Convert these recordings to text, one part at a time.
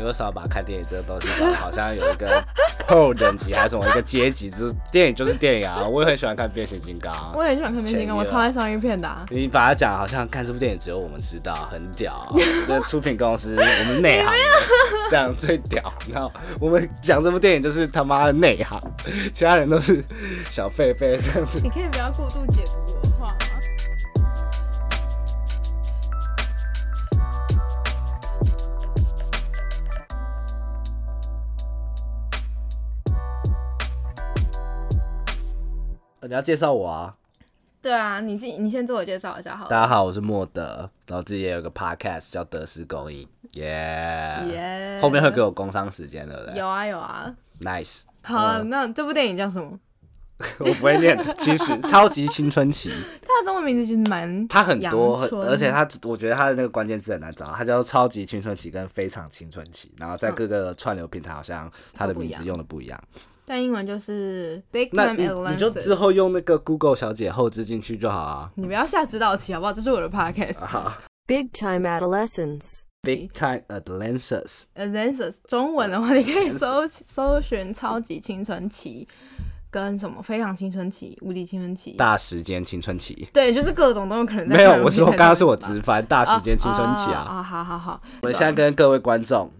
你为什么把看电影这个东西搞得好像有一个 pro 等级还是什么一个阶级？就是电影就是电影啊！我也很喜欢看变形金刚，我也很喜欢看变形金刚，我超爱商业片的。你把它讲好像看这部电影只有我们知道，很屌。这出品公司我们内行，这样最屌。然后我们讲这部电影就是他妈的内行，其他人都是小狒狒这样子。你可以不要过度解读你要介绍我啊？对啊，你自己你先自我介绍一下好。大家好，我是莫德，然后自己也有个 podcast 叫德式公益，耶耶。后面会给我工商时间，对不对？有啊有啊，nice。好，那这部电影叫什么？我不会念，其实 超级青春期。它的中文名字其实蛮……它很多，而且它我觉得它的那个关键字很难找，它叫超级青春期跟非常青春期，然后在各个串流平台好像它的名字用的不一样。在英文就是 Big Time Adolescence，你就之后用那个 Google 小姐后置进去就好啊。你不要下指导棋好不好？这是我的 podcast。好，Big Time Adolescence，Big Time Adolescence。Adolescence 中文的话，你可以搜搜寻超级青春期跟什么非常青春期、无敌青春期、大时间青春期。对，就是各种都有可能。没有，我说刚刚是我直翻大时间青春期啊。啊，好好好。我们现在跟各位观众。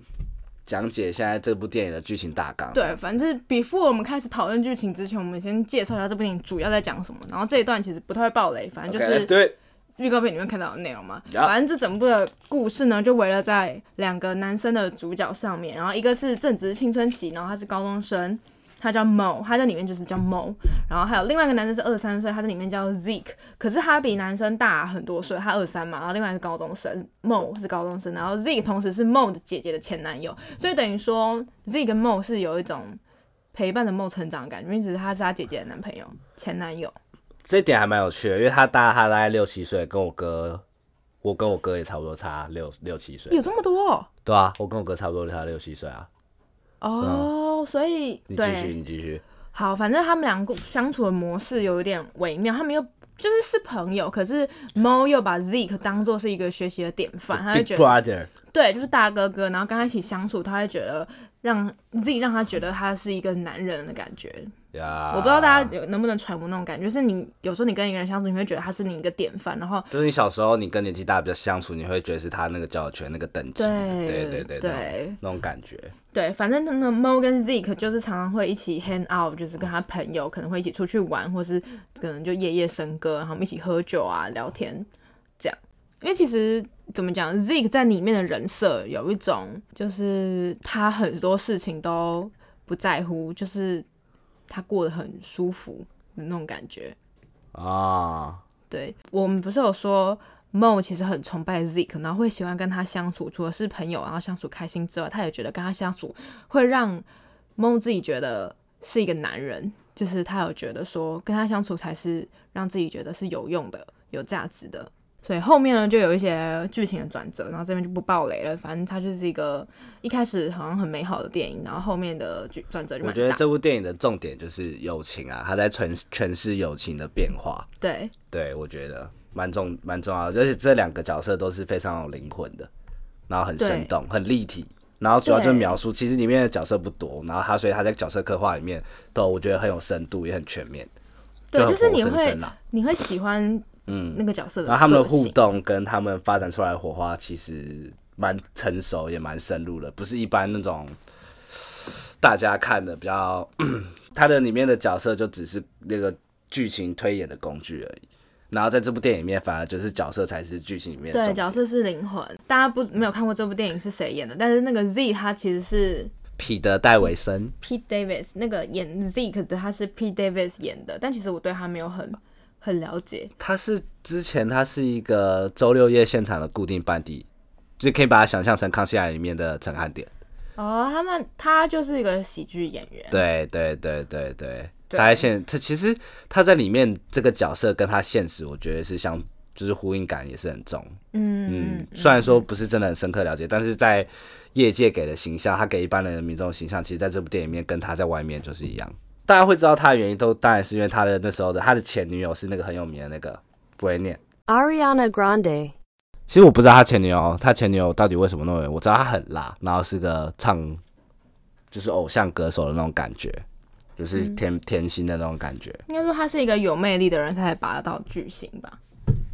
讲解现在这部电影的剧情大纲。对，反正 before 我们开始讨论剧情之前，我们先介绍一下这部电影主要在讲什么。然后这一段其实不太会爆雷，反正就是预告片里面看到的内容嘛。反正这整部的故事呢，就围绕在两个男生的主角上面。然后一个是正值青春期，然后他是高中生。他叫 Mo，他在里面就是叫 Mo，然后还有另外一个男生是二三岁，他在里面叫 Zeke，可是他比男生大很多岁，他二三嘛，然后另外是高中生，Mo 是高中生，然后 Zeke 同时是 Mo 的姐姐的前男友，所以等于说 Zeke 跟 Mo 是有一种陪伴着 Mo 成长的感觉，因为只是他是他姐姐的男朋友，前男友。这点还蛮有趣的，因为他大他大概六七岁，跟我哥，我跟我哥也差不多差六六七岁，有这么多？对啊，我跟我哥差不多差六七岁啊。哦，所以你继续，你继续。好，反正他们两个相处的模式有一点微妙，他们又就是是朋友，可是 Mo 又把 Zeke 当做是一个学习的典范，他会觉得对，就是大哥哥，然后跟他一起相处，他会觉得让 Z 让他觉得他是一个男人的感觉。呀我不知道大家有能不能揣摩那种感觉，就是你有时候你跟一个人相处，你会觉得他是你一个典范，然后就是你小时候你跟年纪大比较相处，你会觉得是他那个交友圈那个等级，对对对对，那种感觉。对，反正那 Mo 跟 Zeke 就是常常会一起 hang out，就是跟他朋友可能会一起出去玩，或是可能就夜夜笙歌，然后一起喝酒啊聊天这样。因为其实怎么讲，Zeke 在里面的人设有一种就是他很多事情都不在乎，就是。他过得很舒服的那种感觉啊！对我们不是有说 Mo 其实很崇拜 Zeke，然后会喜欢跟他相处，除了是朋友，然后相处开心之外，他也觉得跟他相处会让 Mo 自己觉得是一个男人，就是他有觉得说跟他相处才是让自己觉得是有用的、有价值的。所以后面呢，就有一些剧情的转折，然后这边就不爆雷了。反正它就是一个一开始好像很美好的电影，然后后面的转折就我觉得这部电影的重点就是友情啊，他在诠诠释友情的变化。对，对我觉得蛮重蛮重要的，而且这两个角色都是非常有灵魂的，然后很生动、很立体，然后主要就是描述，其实里面的角色不多，然后他所以他在角色刻画里面都我觉得很有深度，也很全面。对，就是你会你会喜欢。嗯，那个角色，然后他们的互动跟他们发展出来的火花，其实蛮成熟，也蛮深入的，不是一般那种大家看的比较，他的里面的角色就只是那个剧情推演的工具而已。然后在这部电影里面，反而就是角色才是剧情里面对角色是灵魂。大家不没有看过这部电影是谁演的？但是那个 Z 他其实是彼得戴维森，Pete Davis 那个演 Z 可是他是 Pete Davis 演的，但其实我对他没有很。很了解，他是之前他是一个周六夜现场的固定班底，就可以把他想象成《康熙来了》里面的陈汉典。哦，他们他就是一个喜剧演员。对对对对对，他在现他其实他在里面这个角色跟他现实，我觉得是相就是呼应感也是很重。嗯嗯，虽然说不是真的很深刻了解，但是在业界给的形象，他给一般人的民众形象，其实在这部电影里面跟他在外面就是一样。大家会知道他的原因，都当然是因为他的那时候的他的前女友是那个很有名的那个不会念。Ariana Grande，其实我不知道他前女友，他前女友到底为什么那么，我知道他很辣，然后是个唱就是偶像歌手的那种感觉，就是甜甜心的那种感觉。应该说他是一个有魅力的人，才拔得到巨星吧。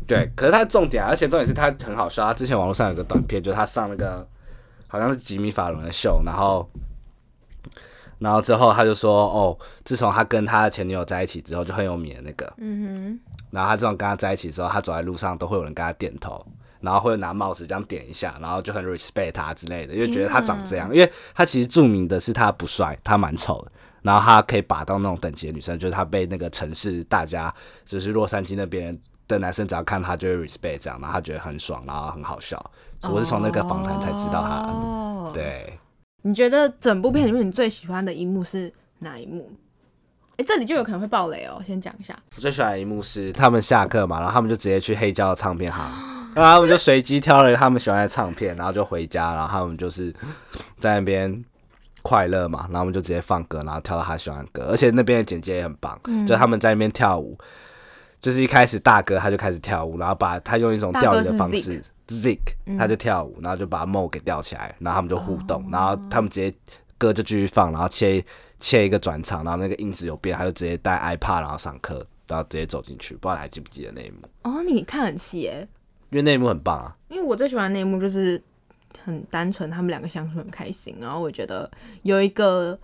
对，可是他重点，而且重点是他很好笑。他之前网络上有个短片，就是他上那个好像是吉米法伦的秀，然后然后之后他就说，哦，自从他跟他的前女友在一起之后，就很有名的那个。嗯哼。然后他这种跟他在一起之后，他走在路上都会有人跟他点头。然后会拿帽子这样点一下，然后就很 respect 他之类的，因为觉得他长这样，因为他其实著名的是他不帅，他蛮丑的。然后他可以把到那种等级的女生，就是他被那个城市大家，就是洛杉矶那边的男生只要看他就会 respect 这样，然后他觉得很爽，然后很好笑。我是从那个访谈才知道他。对，你觉得整部片里面你最喜欢的一幕是哪一幕？哎，这里就有可能会爆雷哦，先讲一下。我最喜欢的一幕是他们下课嘛，然后他们就直接去黑胶唱片行。然后他们就随机挑了他们喜欢的唱片，然后就回家，然后他们就是在那边快乐嘛，然后我们就直接放歌，然后跳到他喜欢的歌，而且那边的简介也很棒，就他们在那边跳舞，就是一开始大哥他就开始跳舞，然后把他用一种钓鱼的方式，Zik，他就跳舞，然后就把 Mo 给钓起来，然后他们就互动，然后他们直接歌就继续放，然后切切一个转场，然后那个音质有变，他就直接带 iPad 然后上课，然后直接走进去，不知道你还记不记得那一幕？哦，你看很细诶。因为那一幕很棒啊！因为我最喜欢那一幕就是很单纯，他们两个相处很开心。然后我觉得有一个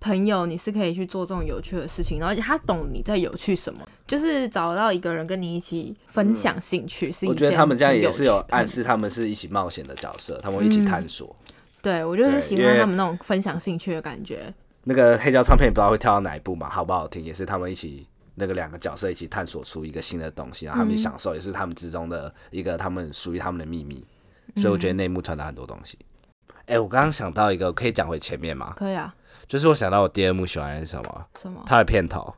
朋友，你是可以去做这种有趣的事情，然后他懂你在有趣什么，就是找到一个人跟你一起分享兴趣。是我觉得他们这样也是有暗示，他们是一起冒险的角色，他们一起探索。对，我就是喜欢他们那种分享兴趣的感觉。那个黑胶唱片也不知道会跳到哪一步嘛？好不好听？也是他们一起。那个两个角色一起探索出一个新的东西，然后他们享受，也是他们之中的一个他们属于他们的秘密。所以我觉得内幕传达很多东西。哎，我刚刚想到一个，可以讲回前面吗？可以啊。就是我想到我第二幕喜欢的是什么？什么？它的片头。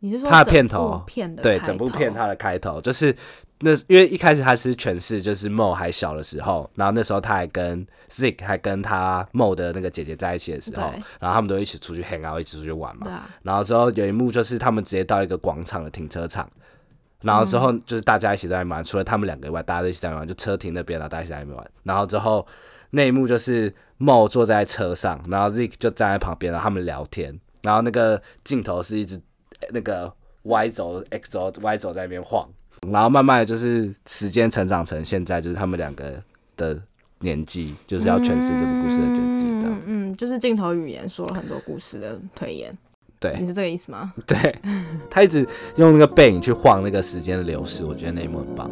你是说它的片头？片的对，整部片它的开头就是。那因为一开始他是诠释，就是 Mo 还小的时候，然后那时候他还跟 Zik 还跟他 Mo 的那个姐姐在一起的时候，然后他们都一起出去 hang out，一起出去玩嘛。然后之后有一幕就是他们直接到一个广场的停车场，然后之后就是大家一起在玩，除了他们两个以外，大家都一起在玩，就车停那边了，大家一起在那边玩。然后之后那一幕就是 Mo 坐在车上，然后 Zik 就站在旁边，然后他们聊天，然后那个镜头是一直那个 Y 轴、X 轴、Y 轴在那边晃。然后慢慢的就是时间成长成现在，就是他们两个的年纪，就是要诠释这个故事的年纪，这样子。嗯，就是镜头语言说了很多故事的推演。对，你是这个意思吗？对，他一直用那个背影去晃那个时间的流逝，我觉得那一幕很棒。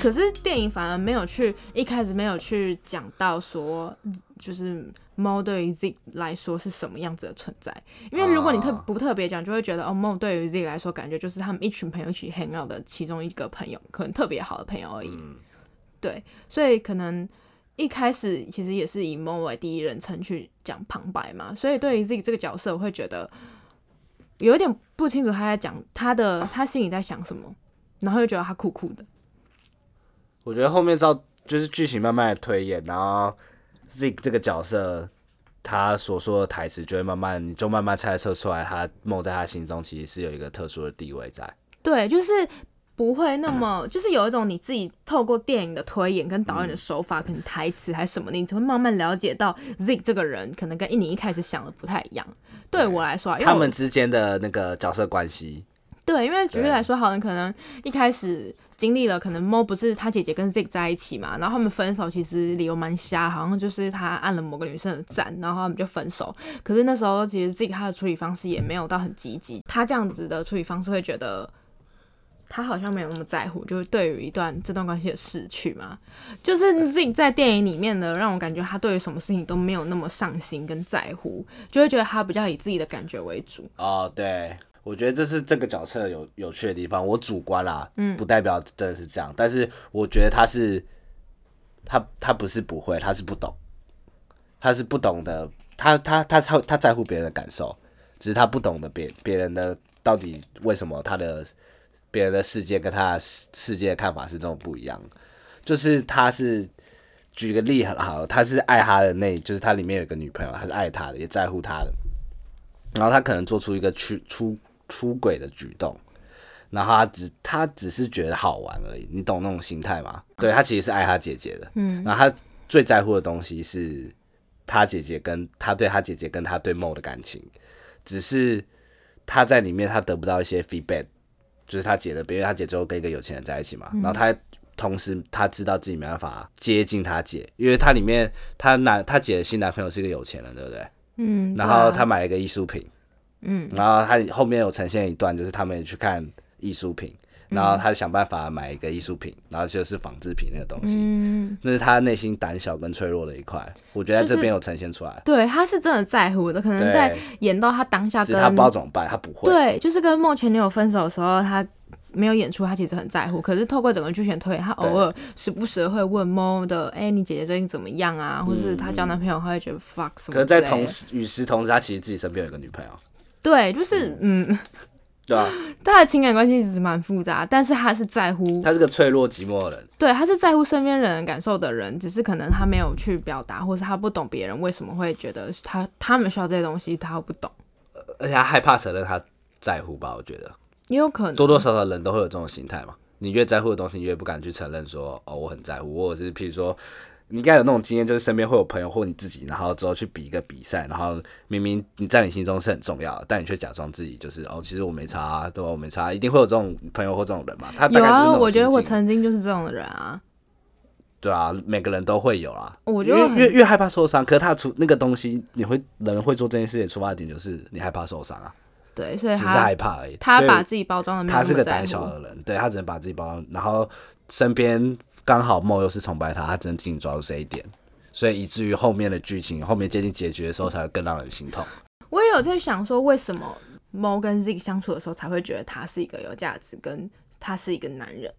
可是电影反而没有去一开始没有去讲到说，就是猫对于 Z 来说是什么样子的存在。因为如果你特不特别讲，就会觉得哦，猫对于 Z 来说，感觉就是他们一群朋友一起 hang out 的其中一个朋友，可能特别好的朋友而已。对，所以可能一开始其实也是以猫为第一人称去讲旁白嘛。所以对于 Z 这个角色，我会觉得有一点不清楚他在讲他的他心里在想什么，然后又觉得他酷酷的。我觉得后面照就是剧情慢慢的推演，然后 Z 这个角色他所说的台词就会慢慢，你就慢慢猜测出来，他梦在他心中其实是有一个特殊的地位在。对，就是不会那么，就是有一种你自己透过电影的推演跟导演的手法，可能台词还是什么，你才会慢慢了解到 Z 这个人可能跟你一开始想的不太一样。对我来说，他们之间的那个角色关系。对，因为举例来说，好像可能一开始。经历了可能 Mo 不是他姐姐跟 Zik 在一起嘛，然后他们分手其实理由蛮瞎，好像就是他按了某个女生的赞，然后他们就分手。可是那时候其实 Zik 他的处理方式也没有到很积极，他这样子的处理方式会觉得他好像没有那么在乎，就是对于一段这段关系的逝去嘛，就是 Zik 在电影里面的让我感觉他对于什么事情都没有那么上心跟在乎，就会觉得他比较以自己的感觉为主。哦，对。我觉得这是这个角色有有趣的地方。我主观啦，嗯，不代表真的是这样。但是我觉得他是，他他不是不会，他是不懂，他是不懂的。他他他他他在乎别人的感受，只是他不懂得别别人的到底为什么他的别人的世界跟他的世界的看法是这种不一样。就是他是。举个例很好，他是爱他的那，就是他里面有一个女朋友，他是爱他的，也在乎他的。然后他可能做出一个出出出轨的举动，然后他只他只是觉得好玩而已，你懂那种心态吗？对他其实是爱他姐姐的，嗯，然后他最在乎的东西是他姐姐跟他对他姐姐跟他对梦的感情，只是他在里面他得不到一些 feedback，就是他姐的，比如他姐最后跟一个有钱人在一起嘛，然后他同时他知道自己没办法接近他姐，因为他里面他男他姐的新男朋友是一个有钱人，对不对？嗯，然后他买了一个艺术品，嗯，然后他后面有呈现一段，就是他们去看艺术品，然后他想办法买一个艺术品，然后就是仿制品那个东西，嗯，那是他内心胆小跟脆弱的一块，我觉得在这边有呈现出来。对，他是真的在乎的，可能在演到他当下，只是他不知道怎么办，他不会。对，就是跟梦前女友分手的时候，他。没有演出，他其实很在乎。可是透过整个剧情推，他偶尔时不时会问猫的：“哎，你姐姐最近怎么样啊？”或者是他交男朋友，他会觉得 fuck 什么。可是，在同时与时同时，他其实自己身边有一个女朋友。对，就是嗯，对啊，他的情感关系其实蛮复杂，但是他是在乎。他是个脆弱寂寞的人。对，他是在乎身边人感受的人，只是可能他没有去表达，或是他不懂别人为什么会觉得他他们需要这些东西，他不懂。而且他害怕承认他在乎吧？我觉得。也有可能，多多少少人都会有这种心态嘛。你越在乎的东西，你越不敢去承认说，哦，我很在乎。或者是譬如说，你应该有那种经验，就是身边会有朋友或你自己，然后之后去比一个比赛，然后明明你在你心中是很重要的，但你却假装自己就是哦，其实我没差，对吧？我没差，一定会有这种朋友或这种人嘛。他有啊，我觉得我曾经就是这种人啊。对啊，每个人都会有啦。我觉得越越害怕受伤，可是他出那个东西，你会人会做这件事的出发点就是你害怕受伤啊。对，所以只是害怕而已。他把自己包装的，他是个胆小的人，对他只能把自己包装。然后身边刚好猫又是崇拜他，他只能紧紧抓住这一点，所以以至于后面的剧情，后面接近结局的时候，才会更让人心痛。我也有在想说，为什么猫跟 Zig 相处的时候，才会觉得他是一个有价值，跟他是一个男人？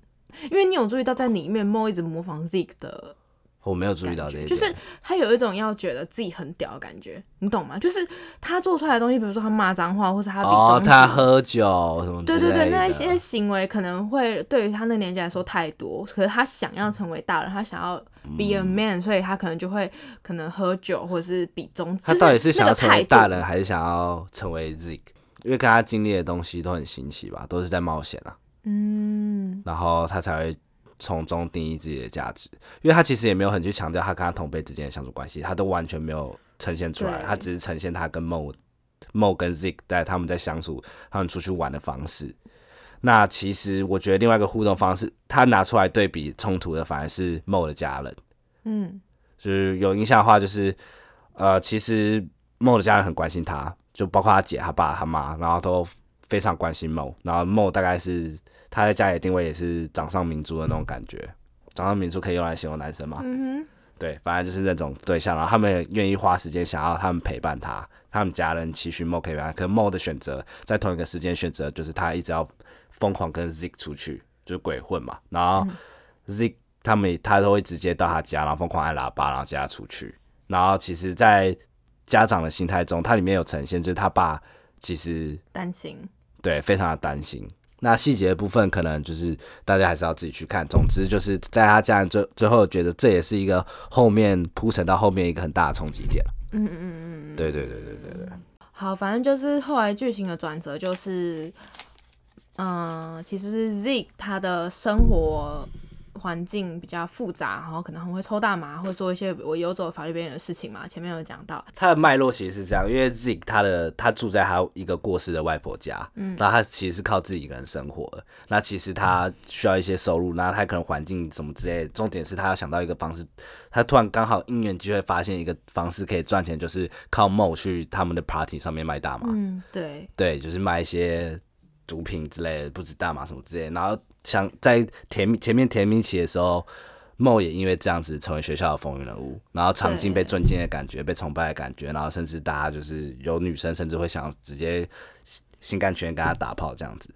因为你有注意到，在里面猫一直模仿 Zig 的。我没有注意到这一点，就是他有一种要觉得自己很屌的感觉，你懂吗？就是他做出来的东西，比如说他骂脏话，或者他哦，他喝酒什么，对对对，那一些行为可能会对于他那个年纪来说太多，可是他想要成为大人，他想要 be a man，所以他可能就会可能喝酒或者是比中指。他到底是想要成为大人，还是想要成为 z i g 因为跟他经历的东西都很新奇吧，都是在冒险啊。嗯，然后他才会。从中定义自己的价值，因为他其实也没有很去强调他跟他同辈之间的相处关系，他都完全没有呈现出来，他只是呈现他跟 Mo Mo 跟 Zik 在他们在相处，他们出去玩的方式。那其实我觉得另外一个互动方式，他拿出来对比冲突的反而是 Mo 的家人。嗯，就是有印象的话，就是呃，其实 Mo 的家人很关心他，就包括他姐、他爸、他妈，然后都非常关心 Mo，然后 Mo 大概是。他在家里定位也是掌上明珠的那种感觉，掌上明珠可以用来形容男生吗？嗯对，反正就是那种对象，然后他们也愿意花时间想要他们陪伴他，他们家人期许 Mo 陪伴，可 Mo 的选择在同一个时间选择，就是他一直要疯狂跟 Zik 出去，就是鬼混嘛。然后 Zik 他们他都会直接到他家，然后疯狂按喇叭，然后接他出去。然后其实，在家长的心态中，它里面有呈现，就是他爸其实担心，对，非常的担心。那细节的部分可能就是大家还是要自己去看。总之就是在他家人最最后觉得这也是一个后面铺陈到后面一个很大的冲击点嗯嗯嗯嗯，对对对对对对。好，反正就是后来剧情的转折就是，嗯，其实是 Z 他的生活。环境比较复杂，然后可能很会抽大麻，或做一些我游走法律边缘的事情嘛。前面有讲到，他的脉络其实是这样，因为 Z 他的他住在他一个过世的外婆家，嗯，然后他其实是靠自己一个人生活的。那其实他需要一些收入，那他可能环境什么之类。重点是他要想到一个方式，他突然刚好因缘机会发现一个方式可以赚钱，就是靠 Mo 去他们的 party 上面卖大麻。嗯，对，对，就是卖一些。毒品之类的，不止大麻什么之类，然后想在甜前面甜蜜期的时候，梦也因为这样子成为学校的风云人物，然后场景被尊敬的感觉，被崇拜的感觉，然后甚至大家就是有女生甚至会想直接心甘情愿跟他打炮这样子。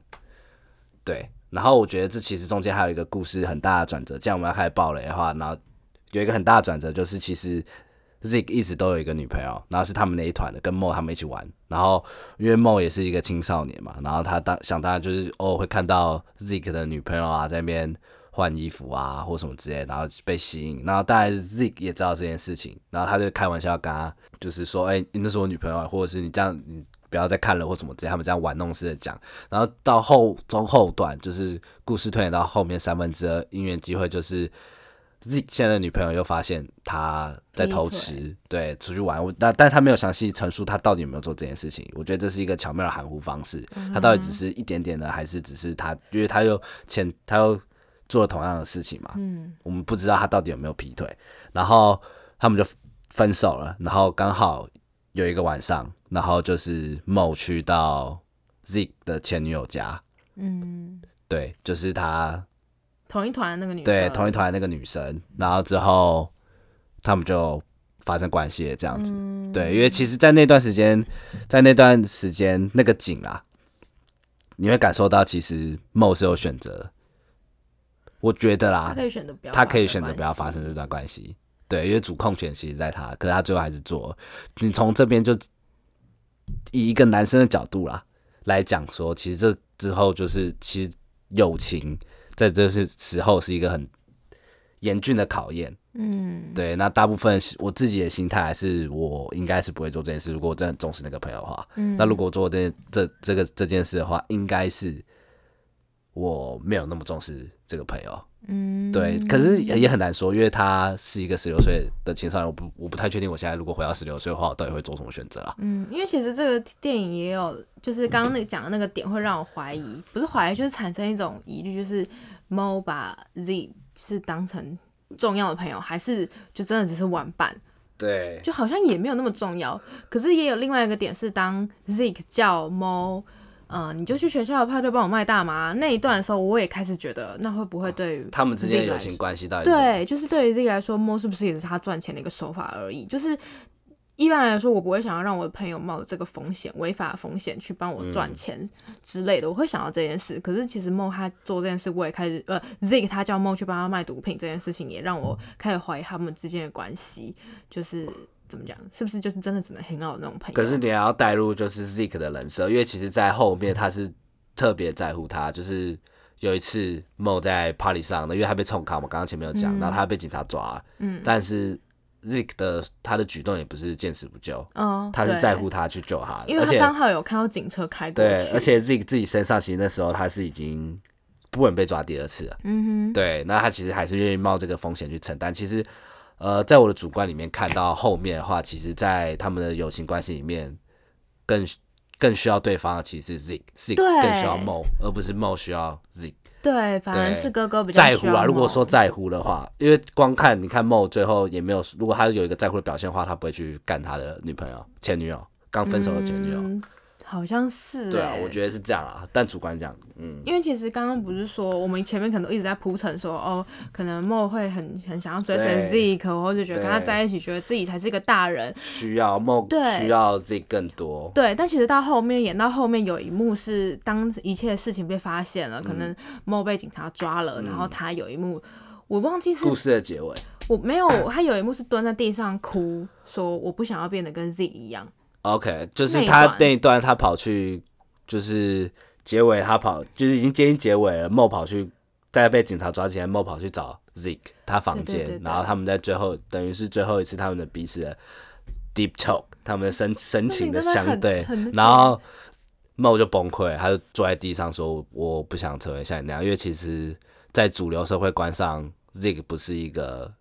对，然后我觉得这其实中间还有一个故事很大的转折，这样我们要开始爆雷的话，然后有一个很大的转折就是其实。Zik 一直都有一个女朋友，然后是他们那一团的，跟 Mo 他们一起玩。然后因为 Mo 也是一个青少年嘛，然后他当想当然就是偶尔会看到 Zik 的女朋友啊在那边换衣服啊或什么之类，然后被吸引，然后当然 Z 也知道这件事情，然后他就开玩笑跟他就是说，哎，那是我女朋友，或者是你这样你不要再看了或什么之类，他们这样玩弄式的讲，然后到后中后段就是故事推演到后面三分之二，音乐机会就是。Z 现在的女朋友又发现他在偷吃，对，出去玩。但但他没有详细陈述他到底有没有做这件事情。我觉得这是一个巧妙的含糊方式。他到底只是一点点的，还是只是他？因为他又前他又做了同样的事情嘛。嗯，我们不知道他到底有没有劈腿。然后他们就分手了。然后刚好有一个晚上，然后就是某去到 Z 的前女友家。嗯，对，就是他。同一团那个女生，对，同一团那个女生，然后之后他们就发生关系，这样子，对，因为其实，在那段时间，在那段时间那个景啊，你会感受到，其实梦是有选择，我觉得啦，他可以选择不要，他可以选择不要发生这段关系，对，因为主控权其实在他，可是他最后还是做。你从这边就以一个男生的角度啦来讲说，其实这之后就是其实友情。在这是时候是一个很严峻的考验，嗯，对。那大部分我自己的心态还是我应该是不会做这件事。如果我真的很重视那个朋友的话，嗯，那如果做这这这个这件事的话，应该是我没有那么重视这个朋友，嗯，对。可是也很难说，因为他是一个十六岁的青少年，我不我不太确定我现在如果回到十六岁的话，我到底会做什么选择啊？嗯，因为其实这个电影也有。就是刚刚那个讲的那个点会让我怀疑，不是怀疑，就是产生一种疑虑，就是 Mo 把 Z 是当成重要的朋友，还是就真的只是玩伴？对，就好像也没有那么重要。可是也有另外一个点是，当 Z 叫 Mo，嗯，你就去学校的派对帮我卖大麻那一段的时候，我也开始觉得，那会不会对于他们之间友情关系到底？对，就是对于 Z 来说，Mo 是不是也是他赚钱的一个手法而已？就是。一般来说，我不会想要让我的朋友冒这个风险、违法风险去帮我赚钱之类的。我会想到这件事，可是其实梦他做这件事，我也开始呃，Z 他叫梦去帮他卖毒品这件事情，也让我开始怀疑他们之间的关系，就是怎么讲，是不是就是真的只能很好的那种朋友？可是你还要带入就是 Z 的人设，因为其实在后面他是特别在乎他，就是有一次梦在 party 上的，因为他被冲卡嘛，刚刚前面有讲，然后他被警察抓，嗯，但是。Zik 的他的举动也不是见死不救，哦，他是在乎他去救他，因为他刚好有看到警车开过对，而且 Zik 自己身上其实那时候他是已经不稳被抓第二次了，嗯哼，对，那他其实还是愿意冒这个风险去承担。其实，呃，在我的主观里面看到后面的话，其实，在他们的友情关系里面，更更需要对方的其实是 Zik，Zik 更需要 Mo，而不是 Mo 需要 Zig。对，反而是哥哥比较在乎啊。如果说在乎的话，因为光看你看梦最后也没有，如果他有一个在乎的表现的话，他不会去干他的女朋友、前女友、刚分手的前女友。好像是对啊，我觉得是这样啊。但主观这样，嗯，因为其实刚刚不是说我们前面可能一直在铺陈说，哦，可能莫会很很想要追随 Z，可我就觉得跟他在一起，觉得自己才是一个大人，需要莫需要 Z 更多。对，但其实到后面演到后面有一幕是当一切事情被发现了，可能莫被警察抓了，然后他有一幕我忘记是故事的结尾，我没有，他有一幕是蹲在地上哭，说我不想要变得跟 Z 一样。OK，就是他那一段，他跑去，就是结尾，他跑，就是已经接近结尾了。Mo 跑去，在被警察抓前，Mo 跑去找 Zik 他房间，然后他们在最后，等于是最后一次他们的彼此的 deep talk，他们的深深情的相对，然后 Mo 就崩溃，他就坐在地上说：“我不想成为像你那样，因为其实，在主流社会观上，Zik 不是一个。”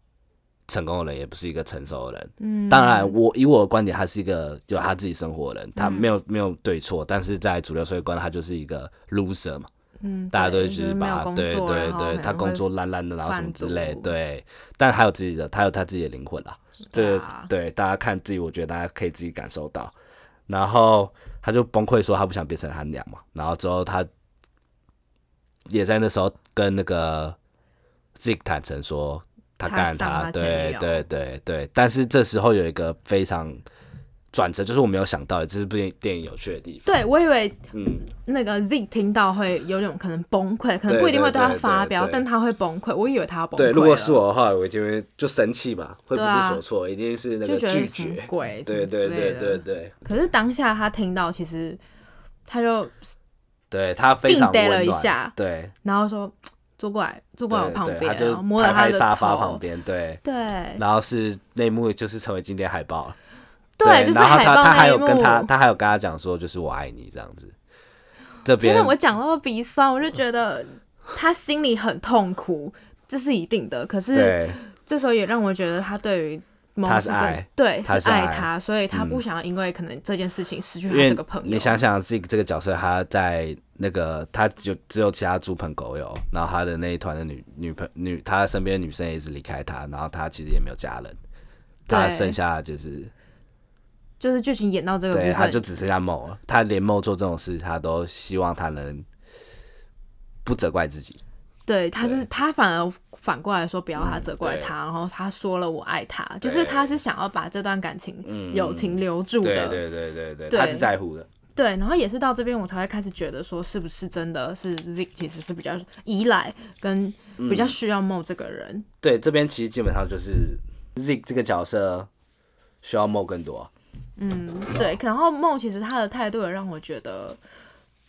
成功的人也不是一个成熟的人。嗯，当然，我以我的观点，他是一个有他自己生活的人，他没有没有对错，但是在主流社会观，他就是一个 loser 嘛。嗯，大家都会觉得把对对对，他工作烂烂的，然后什么之类，对。但还有自己的，他有他自己的灵魂啦。这对大家看自己，我觉得大家可以自己感受到。然后他就崩溃说，他不想变成他娘嘛。然后之后他也在那时候跟那个 Zik 坦诚说。他干他，对对对对，但是这时候有一个非常转折，就是我没有想到，这是部电影有趣的地方。对我以为，嗯，那个 Z 听到会有种可能崩溃，可能不一定会对他发飙，但他会崩溃。我以为他要崩溃。对，如果是我的话，我就会就生气吧，会不知所措，一定是那个拒绝。鬼，对对对对对。可是当下他听到，其实他就对他非常了一下，对，然后说。坐过来，坐过来我旁边，他就摸了他的沙发旁边，对对。然后是内幕，就是成为经典海报了。对，然后他他还有跟他，他还有跟他讲说，就是我爱你这样子。这边我讲到鼻酸，我就觉得他心里很痛苦，这是一定的。可是这时候也让我觉得他对于。他是爱，对，他是爱他，所以他不想要因为可能这件事情失去他这个朋友。你想想，这这个角色他在那个，他就只有其他猪朋狗友，然后他的那一团的女女朋女，他身边的女生也一直离开他，然后他其实也没有家人，他剩下就是就是剧情演到这个，对，他就只剩下梦了。他连梦做这种事，他都希望他能不责怪自己。对，他就是他反而。反过来说，不要他责怪他，然后他说了我爱他，就是他是想要把这段感情友情留住的，对对对对对，他是在乎的。对，然后也是到这边我才会开始觉得说，是不是真的是 Z 其实是比较依赖跟比较需要 Mo 这个人。对，这边其实基本上就是 Z 这个角色需要 Mo 更多。嗯，对，然后 Mo 其实他的态度也让我觉得。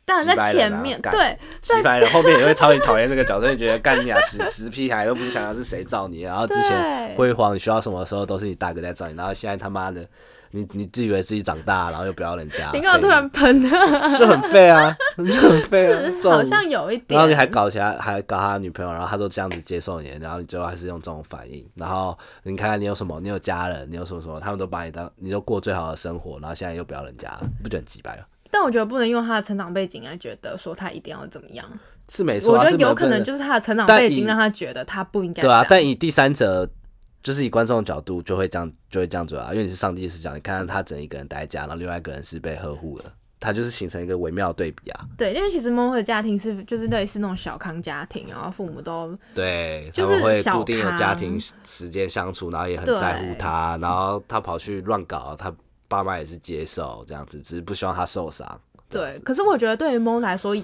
当然在前面，对，在后面也会超级讨厌这个角色，就觉得干你啊，死死屁孩，又不是想要是谁造你，然后之前辉煌，你需要什么时候都是你大哥在造你，然后现在他妈的，你你自以为自己长大，然后又不要人家，你干嘛突然喷？是很废啊，就很废啊，好像有一点。然后你还搞起来，还搞他女朋友，然后他都这样子接受你，然后你最后还是用这种反应，然后你看看你有什么，你有家人，你有什么什么，他们都把你当，你就过最好的生活，然后现在又不要人家，不觉得很鸡掰吗？但我觉得不能用他的成长背景来觉得说他一定要怎么样，是没错。我觉得有可能就是他的成长背景让他觉得他不应该。对啊，但以第三者，就是以观众的角度，就会这样，就会这样子啊。因为你是上帝视角，你看看他整一个人待在家，然后另外一个人是被呵护的，他就是形成一个微妙对比啊。对，因为其实猫的家庭是就是类似那种小康家庭，然后父母都对，他们会固定有家庭时间相处，然后也很在乎他，然后他跑去乱搞，他爸妈也是接受这样子，只是不希望他受伤。对，可是我觉得对于猫来说，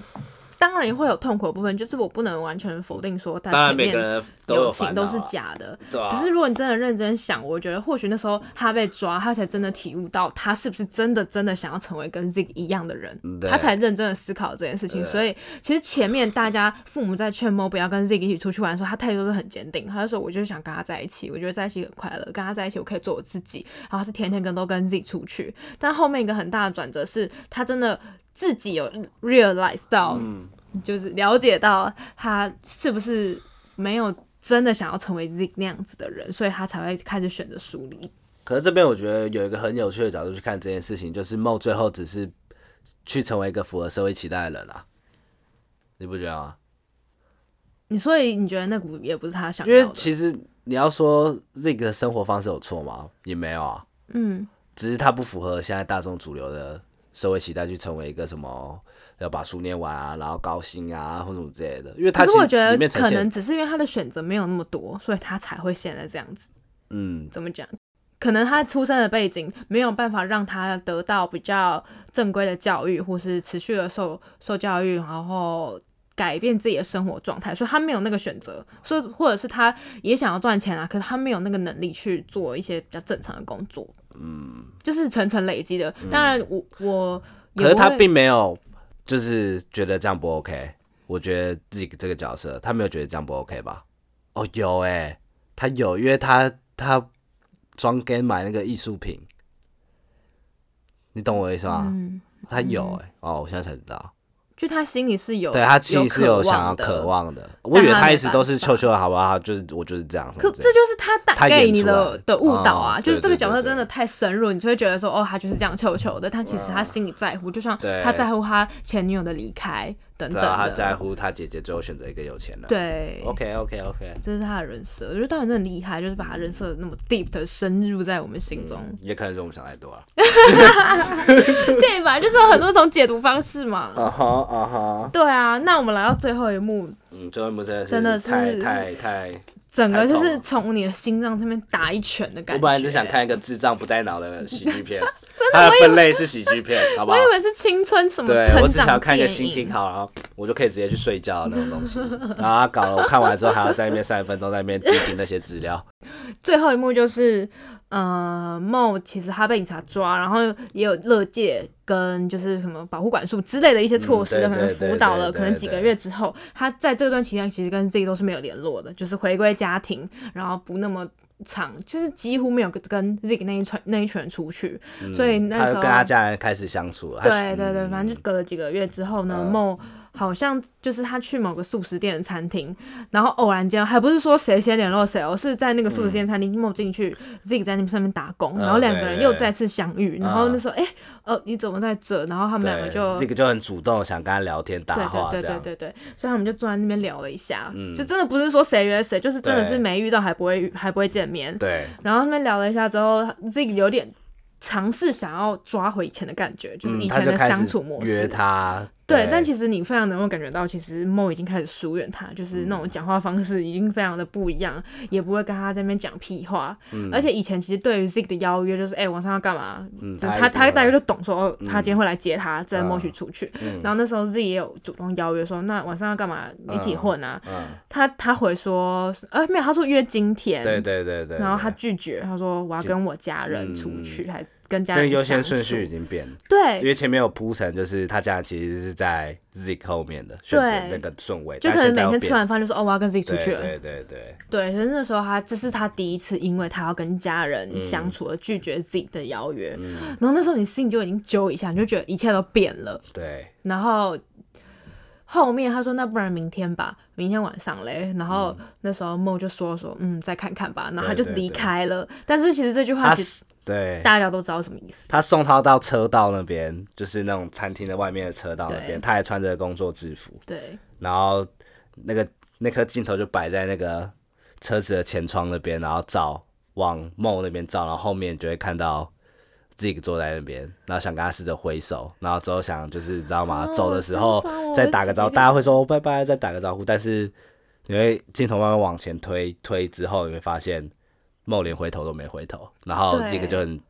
当然也会有痛苦的部分，就是我不能完全否定说，他前面友情都是假的。只是如果你真的认真想，我觉得或许那时候他被抓，他才真的体悟到他是不是真的真的想要成为跟 Zig 一样的人，他才认真的思考这件事情。所以其实前面大家父母在劝猫不要跟 Zig 一起出去玩的时候，他态度是很坚定，他就说我就是想跟他在一起，我觉得在一起很快乐，跟他在一起我可以做我自己。然后是天天跟都跟 Zig 出去，但后面一个很大的转折是他真的。自己有 realize 到，就是了解到他是不是没有真的想要成为 Z 那样子的人，所以他才会开始选择疏离。可是这边我觉得有一个很有趣的角度去看这件事情，就是 Mo 最后只是去成为一个符合社会期待的人啊，你不觉得吗？你所以你觉得那股也不是他想要？因为其实你要说 Z 的生活方式有错吗？也没有啊，嗯，只是他不符合现在大众主流的。社会期待去成为一个什么，要把书念完啊，然后高薪啊，或什么之类的。因为他其实我觉得可能只是因为他的选择没有那么多，所以他才会现在这样子。嗯，怎么讲？可能他出生的背景没有办法让他得到比较正规的教育，或是持续的受受教育，然后改变自己的生活状态，所以他没有那个选择。所以或者是他也想要赚钱啊，可是他没有那个能力去做一些比较正常的工作。嗯，就是层层累积的。当然，我我可是他并没有，就是觉得这样不 OK。我觉得自己这个角色，他没有觉得这样不 OK 吧？哦，有哎，他有，因为他他装 game 买那个艺术品，你懂我意思吗？嗯他有哎，哦，我现在才知道。就他心里是有，对他其实是有想要渴望的。我以为他一直都是秋秋，好不好？就是我就是这样。可这就是他打给你的的误导啊！就是这个角色真的太深入，你就会觉得说，哦，他就是这样秋秋的。但其实他心里在乎，就像他在乎他前女友的离开。等等，他在乎他姐姐最后选择一个有钱的。对，OK OK OK，这是他的人设。我觉得导演真的很厉害，就是把他人设那么 deep 的深入在我们心中。也可能是我们想太多了。电影吧，就是有很多种解读方式嘛。啊哈啊哈。对啊，那我们来到最后一幕。嗯，最后一幕真的是真的是太太太。整个就是从你的心脏这边打一拳的感觉。我本来只想看一个智障不带脑的喜剧片，它的分类是喜剧片，好不好？我以为是青春什么对，我只想要看一个心情好，然后我就可以直接去睡觉那种东西。然后他搞了，我看完之后还要在那边三十分钟在那边盯那些资料。最后一幕就是，呃，Mo 其实他被警察抓，然后也有乐界跟就是什么保护管束之类的一些措施，可能辅导了，可能几个月之后，他在这段期间其实跟 Z 都是没有联络的，就是回归家庭，然后不那么长，就是几乎没有跟 Z 那一圈那一群人出去，所以那时候跟他家人开始相处了。对对对，反正就隔了几个月之后呢，Mo。好像就是他去某个素食店的餐厅，然后偶然间还不是说谁先联络谁，而是在那个素食店餐厅，摸进去自己在那上面打工，然后两个人又再次相遇，然后那时候哎，呃，你怎么在这？然后他们两个就这个就很主动想跟他聊天搭话，对对对对对，所以他们就坐在那边聊了一下，就真的不是说谁约谁，就是真的是没遇到还不会还不会见面，对，然后他们聊了一下之后，自己有点尝试想要抓回以前的感觉，就是以前的相处模式，约他。对，但其实你非常能够感觉到，其实梦已经开始疏远他，就是那种讲话方式已经非常的不一样，也不会跟他在那边讲屁话。嗯。而且以前其实对于 Z 的邀约，就是哎晚上要干嘛？嗯。他他大概就懂说，他今天会来接他，再默许出去。嗯。然后那时候 Z 也有主动邀约说，那晚上要干嘛？一起混啊？嗯。他他回说，呃没有，他说约今天。对对对对。然后他拒绝，他说我要跟我家人出去，还。跟家人优先顺序已经变了，对，因为前面有铺陈，就是他家人其实是在 Z 后面的选择那个顺位，就可能每天吃完饭就说哦我要跟 Z 出去了，对对对，对，可是那时候他这是他第一次，因为他要跟家人相处而拒绝 Z 的邀约，然后那时候你心里就已经揪一下，你就觉得一切都变了，对，然后后面他说那不然明天吧，明天晚上嘞，然后那时候梦就说说嗯再看看吧，然后他就离开了，但是其实这句话。对，大家都知道什么意思。他送他到车道那边，就是那种餐厅的外面的车道那边，他还穿着工作制服。对。然后那个那颗镜头就摆在那个车子的前窗那边，然后照往梦那边照，然后后面就会看到 Zig 坐在那边，然后想跟他试着挥手，然后之后想就是你知道吗？走的时候再打个招呼，大家会说拜拜，再打个招呼。但是因为镜头慢慢往前推推之后，你会发现。梦连回头都没回头，然后这个就很。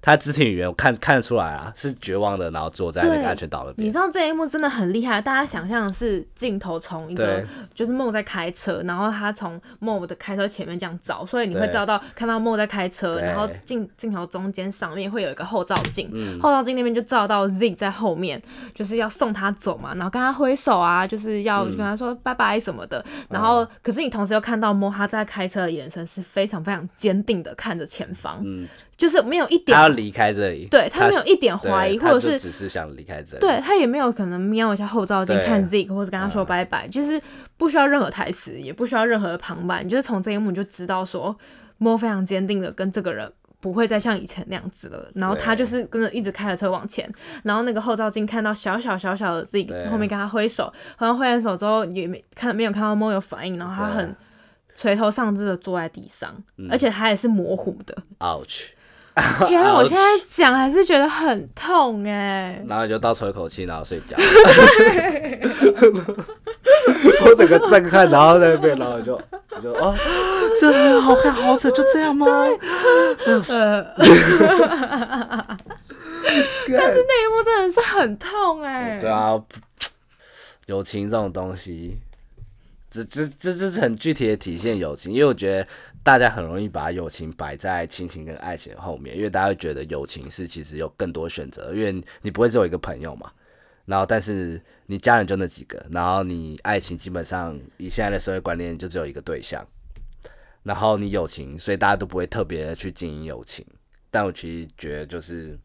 他肢体语言我看看得出来啊，是绝望的，然后坐在那个安全岛那边。你知道这一幕真的很厉害，大家想象的是镜头从一个就是梦在开车，然后他从梦的开车前面这样照，所以你会照到看到梦在开车，然后镜镜头中间上面会有一个后照镜，后照镜那边就照到 Z 在后面，就是要送他走嘛，然后跟他挥手啊，就是要跟他说拜拜什么的。然后可是你同时又看到梦他在开车的眼神是非常非常坚定的看着前方，嗯，就是没有一点他要。离开这里，对他没有一点怀疑，或者是只是想离开这里。对他也没有可能瞄一下后照镜看 Z，或者跟他说拜拜，就是不需要任何台词，也不需要任何的旁白，你就是从这一幕就知道说，莫非常坚定的跟这个人不会再像以前那样子了。然后他就是跟着一直开着车往前，然后那个后照镜看到小小小小的 Z 后面跟他挥手，好像挥完手之后也没看没有看到莫有反应，然后他很垂头丧气的坐在地上，而且他也是模糊的。Ouch。天啊！我现在讲还是觉得很痛哎。然后你就倒抽一口气，然后睡觉。我整个震撼，然后在那边，然后就我就啊，这很好看，好扯，就这样吗？但是那一幕真的是很痛哎。对啊，友情这种东西，这这这这是很具体的体现友情，因为我觉得。大家很容易把友情摆在亲情跟爱情后面，因为大家会觉得友情是其实有更多选择，因为你不会只有一个朋友嘛。然后，但是你家人就那几个，然后你爱情基本上以现在的社会观念就只有一个对象。然后你友情，所以大家都不会特别的去经营友情。但我其实觉得就是。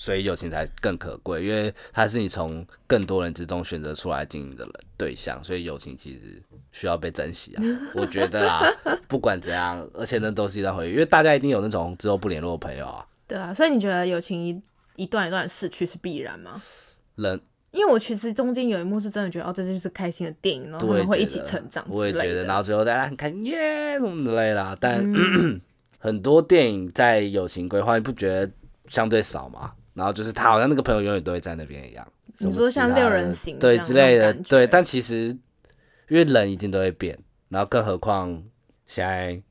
所以友情才更可贵，因为它是你从更多人之中选择出来经营的人对象，所以友情其实需要被珍惜啊。我觉得啦，不管怎样，而且那都是一段回忆，因为大家一定有那种之后不联络的朋友啊。对啊，所以你觉得友情一一段一段逝去是必然吗？人，因为我其实中间有一幕是真的觉得哦，这就是开心的电影，然后他们会一起成长我也觉得，然后最后大家很开心耶什么之类的。但 很多电影在友情规划，你不觉得相对少吗？然后就是他好像那个朋友永远都会在那边一样。你说像六人行对之类的，对，但其实因为人一定都会变，然后更何况现在，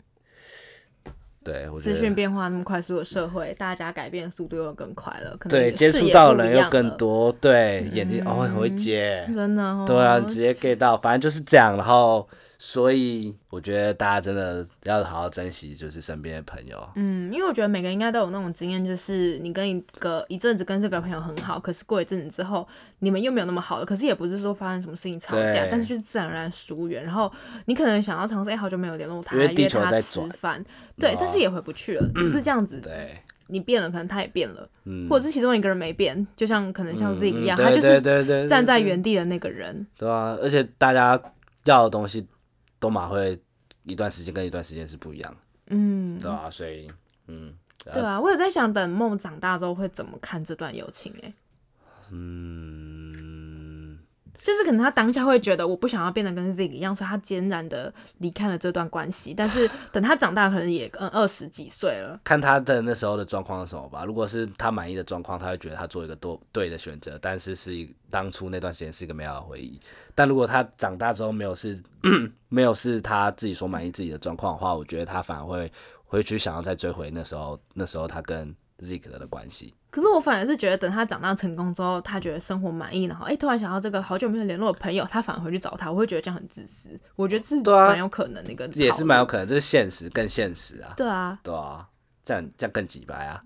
对我觉得资讯变化那么快速的社会，大家改变速度又更快了，可能对接触到的人又更多，对眼睛哦很会接，真的，对啊，直接 get 到，反正就是这样，然后所以我觉得大家真的要好好珍惜，就是身边的朋友。嗯，因为我觉得每个人应该都有那种经验，就是你跟一个一阵子跟这个朋友很好，可是过一阵子之后，你们又没有那么好了。可是也不是说发生什么事情吵架，但是就是自然而然疏远。然后你可能想要尝试，哎，好久没有联络他，约他吃饭，对，但是也回不去了，就是这样子。对，你变了，可能他也变了，或者是其中一个人没变，就像可能像自己一样，他就是站在原地的那个人。对啊，而且大家要的东西。都马会一段时间跟一段时间是不一样，嗯，对啊，所以，嗯，对啊，我有在想，等梦长大之后会怎么看这段友情？哎，嗯，就是可能他当下会觉得我不想要变得跟 Zig 一样，所以他坚然的离开了这段关系。但是 等他长大，可能也嗯二十几岁了，看他的那时候的状况是什么吧。如果是他满意的状况，他会觉得他做一个多对的选择，但是是一当初那段时间是一个美好的回忆。但如果他长大之后没有是 没有是他自己所满意自己的状况的话，我觉得他反而会回去想要再追回那时候那时候他跟 Zig 的关系。可是我反而是觉得等他长大成功之后，他觉得生活满意，然后哎突然想到这个好久没有联络的朋友，他反而回去找他，我会觉得这样很自私。我觉得是蛮有可能的一个，也是蛮有可能，这是现实更现实啊。对啊，对啊，这样这样更挤白 啊。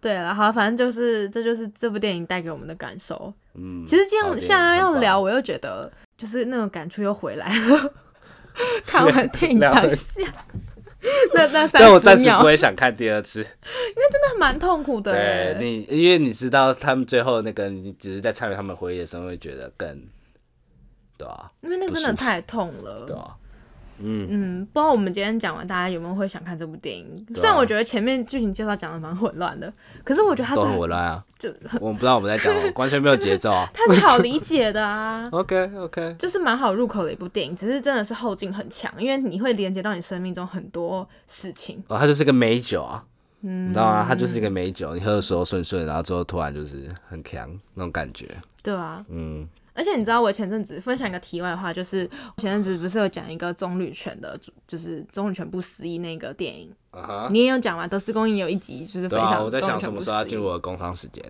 对了，好，反正就是这就是这部电影带给我们的感受。嗯，其实这样现在要聊，我又觉得就是那种感触又回来了。看完电影当下，那那三但我暂时不会想看第二次，因为真的蛮痛苦的。对你，因为你知道他们最后那个，你只是在参与他们回忆的时候，会觉得更对啊？因为那真的太痛了，对吧？嗯嗯，不知道我们今天讲完，大家有没有会想看这部电影？虽然我觉得前面剧情介绍讲的蛮混乱的，可是我觉得它很混乱啊，就我不知道我们在讲，完全没有节奏啊。它是好理解的啊。OK OK，就是蛮好入口的一部电影，只是真的是后劲很强，因为你会连接到你生命中很多事情。哦，它就是个美酒啊，你知道吗？它就是一个美酒，你喝的时候顺顺，然后之后突然就是很强那种感觉。对啊，嗯。而且你知道，我前阵子分享一个题外话，就是前阵子不是有讲一个棕榈泉的，就是棕榈泉不思议那个电影，你也有讲吗？德斯公影有一集就是分享。我在想什么时候要进入我的工商时间。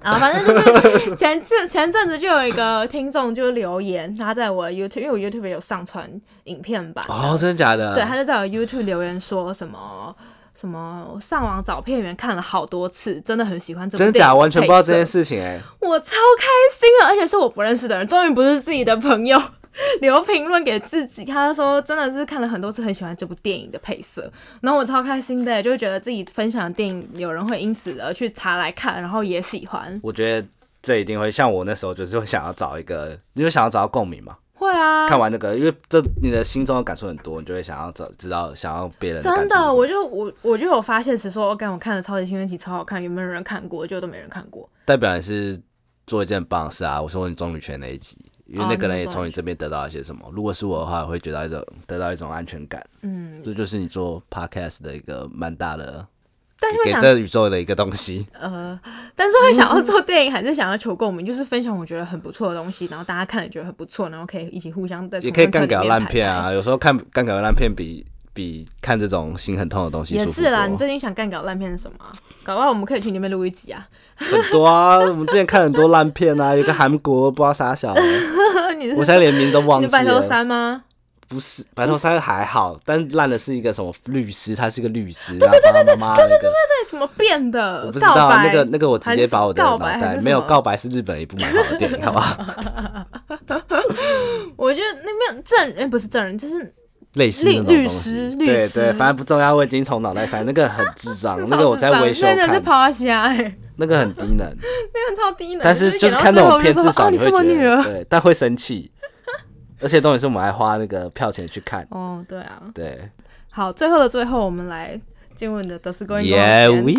啊反正就是前阵前阵子就有一个听众就留言，他在我 YouTube，因为我 YouTube 有上传影片版。哦，真的假的？对，他就在我 YouTube 留言说什么。什么上网找片源看了好多次，真的很喜欢这部真假完全不知道这件事情哎，我超开心啊！而且是我不认识的人，终于不是自己的朋友留评论给自己，他说真的是看了很多次，很喜欢这部电影的配色，然后我超开心的，就会觉得自己分享的电影有人会因此而去查来看，然后也喜欢。我觉得这一定会像我那时候就是会想要找一个，因为想要找到共鸣嘛。会啊，看完那个，因为这你的心中的感受很多，你就会想要找知道，想要别人真的，我就我我就有发现是说，我刚我看了《超级新闻集》超好看，有没有人看过？就都没人看过。代表你是做一件棒事啊！我说你棕榈泉那一集，因为那个人也从你这边得到一些什么。如果是我的话，我会觉得一种得到一种安全感。嗯，这就是你做 podcast 的一个蛮大的。但是给这宇宙的一个东西，呃，但是会想要做电影，还是想要求共鸣，就是分享我觉得很不错的东西，然后大家看了觉得很不错，然后可以一起互相的也可以干搞烂片啊，有时候看干搞烂片比比看这种心很痛的东西也是啦。你最近想干搞烂片是什么？搞不好我们可以去那边录一集啊。很多啊，我们之前看很多烂片啊，有个韩国不知道啥小，我现在连名都忘记了。你白头山吗？不是白头山还好，但烂的是一个什么律师，他是一个律师，对对对对对对对对对，什么变的？我不知道那个那个，我直接把我的脑袋没有告白是日本一部蛮好的电影，好不好？我觉得那边证人不是证人，就是类似那种东西，对对，反正不重要，我已经从脑袋塞那个很智障，那个我在维修看，那是哎，那个很低能，那个超低能，但是就是看那种片，至少你会觉得对，但会生气。而且重点是我们还花那个票钱去看。哦，对啊。对。好，最后的最后，我们来进入你的德斯公影。Yeah we。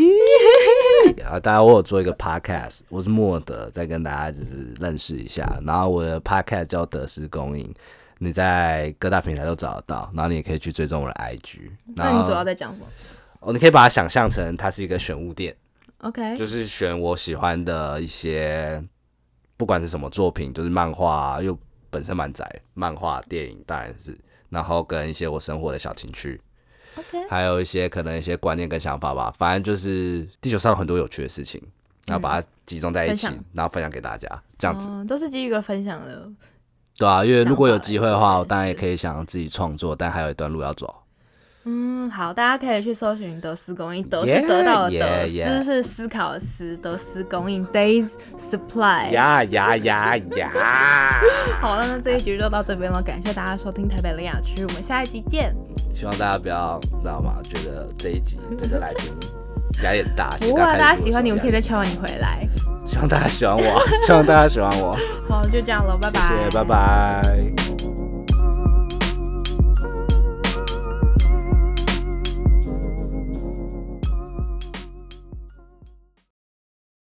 啊，大家我有做一个 podcast，我是莫德，再跟大家就是认识一下。然后我的 podcast 叫德斯公影，你在各大平台都找得到。然后你也可以去追踪我的 IG。那你主要在讲什么？哦，你可以把它想象成它是一个选物店。OK。就是选我喜欢的一些，不管是什么作品，就是漫画又。本身蛮宅，漫画、电影当然是，然后跟一些我生活的小情趣，OK，还有一些可能一些观念跟想法吧。反正就是地球上很多有趣的事情，然后把它集中在一起，然后分享给大家，这样子都是基于一个分享的对啊，因为如果有机会的话，我当然也可以想自己创作，但还有一段路要走。嗯，好，大家可以去搜寻德斯供应，德是得到的德，思是思考的思，德斯供应 Days Supply。呀呀呀呀！好了，那这一集就到这边了，感谢大家收听台北雷雅区，我们下一集见。希望大家不要，知道吗？觉得这一集这个来宾 压力很大。不会，大家喜欢你，我们可以再敲你回来。希望大家喜欢我，希望大家喜欢我。好，就这样了，拜拜。谢谢，拜拜。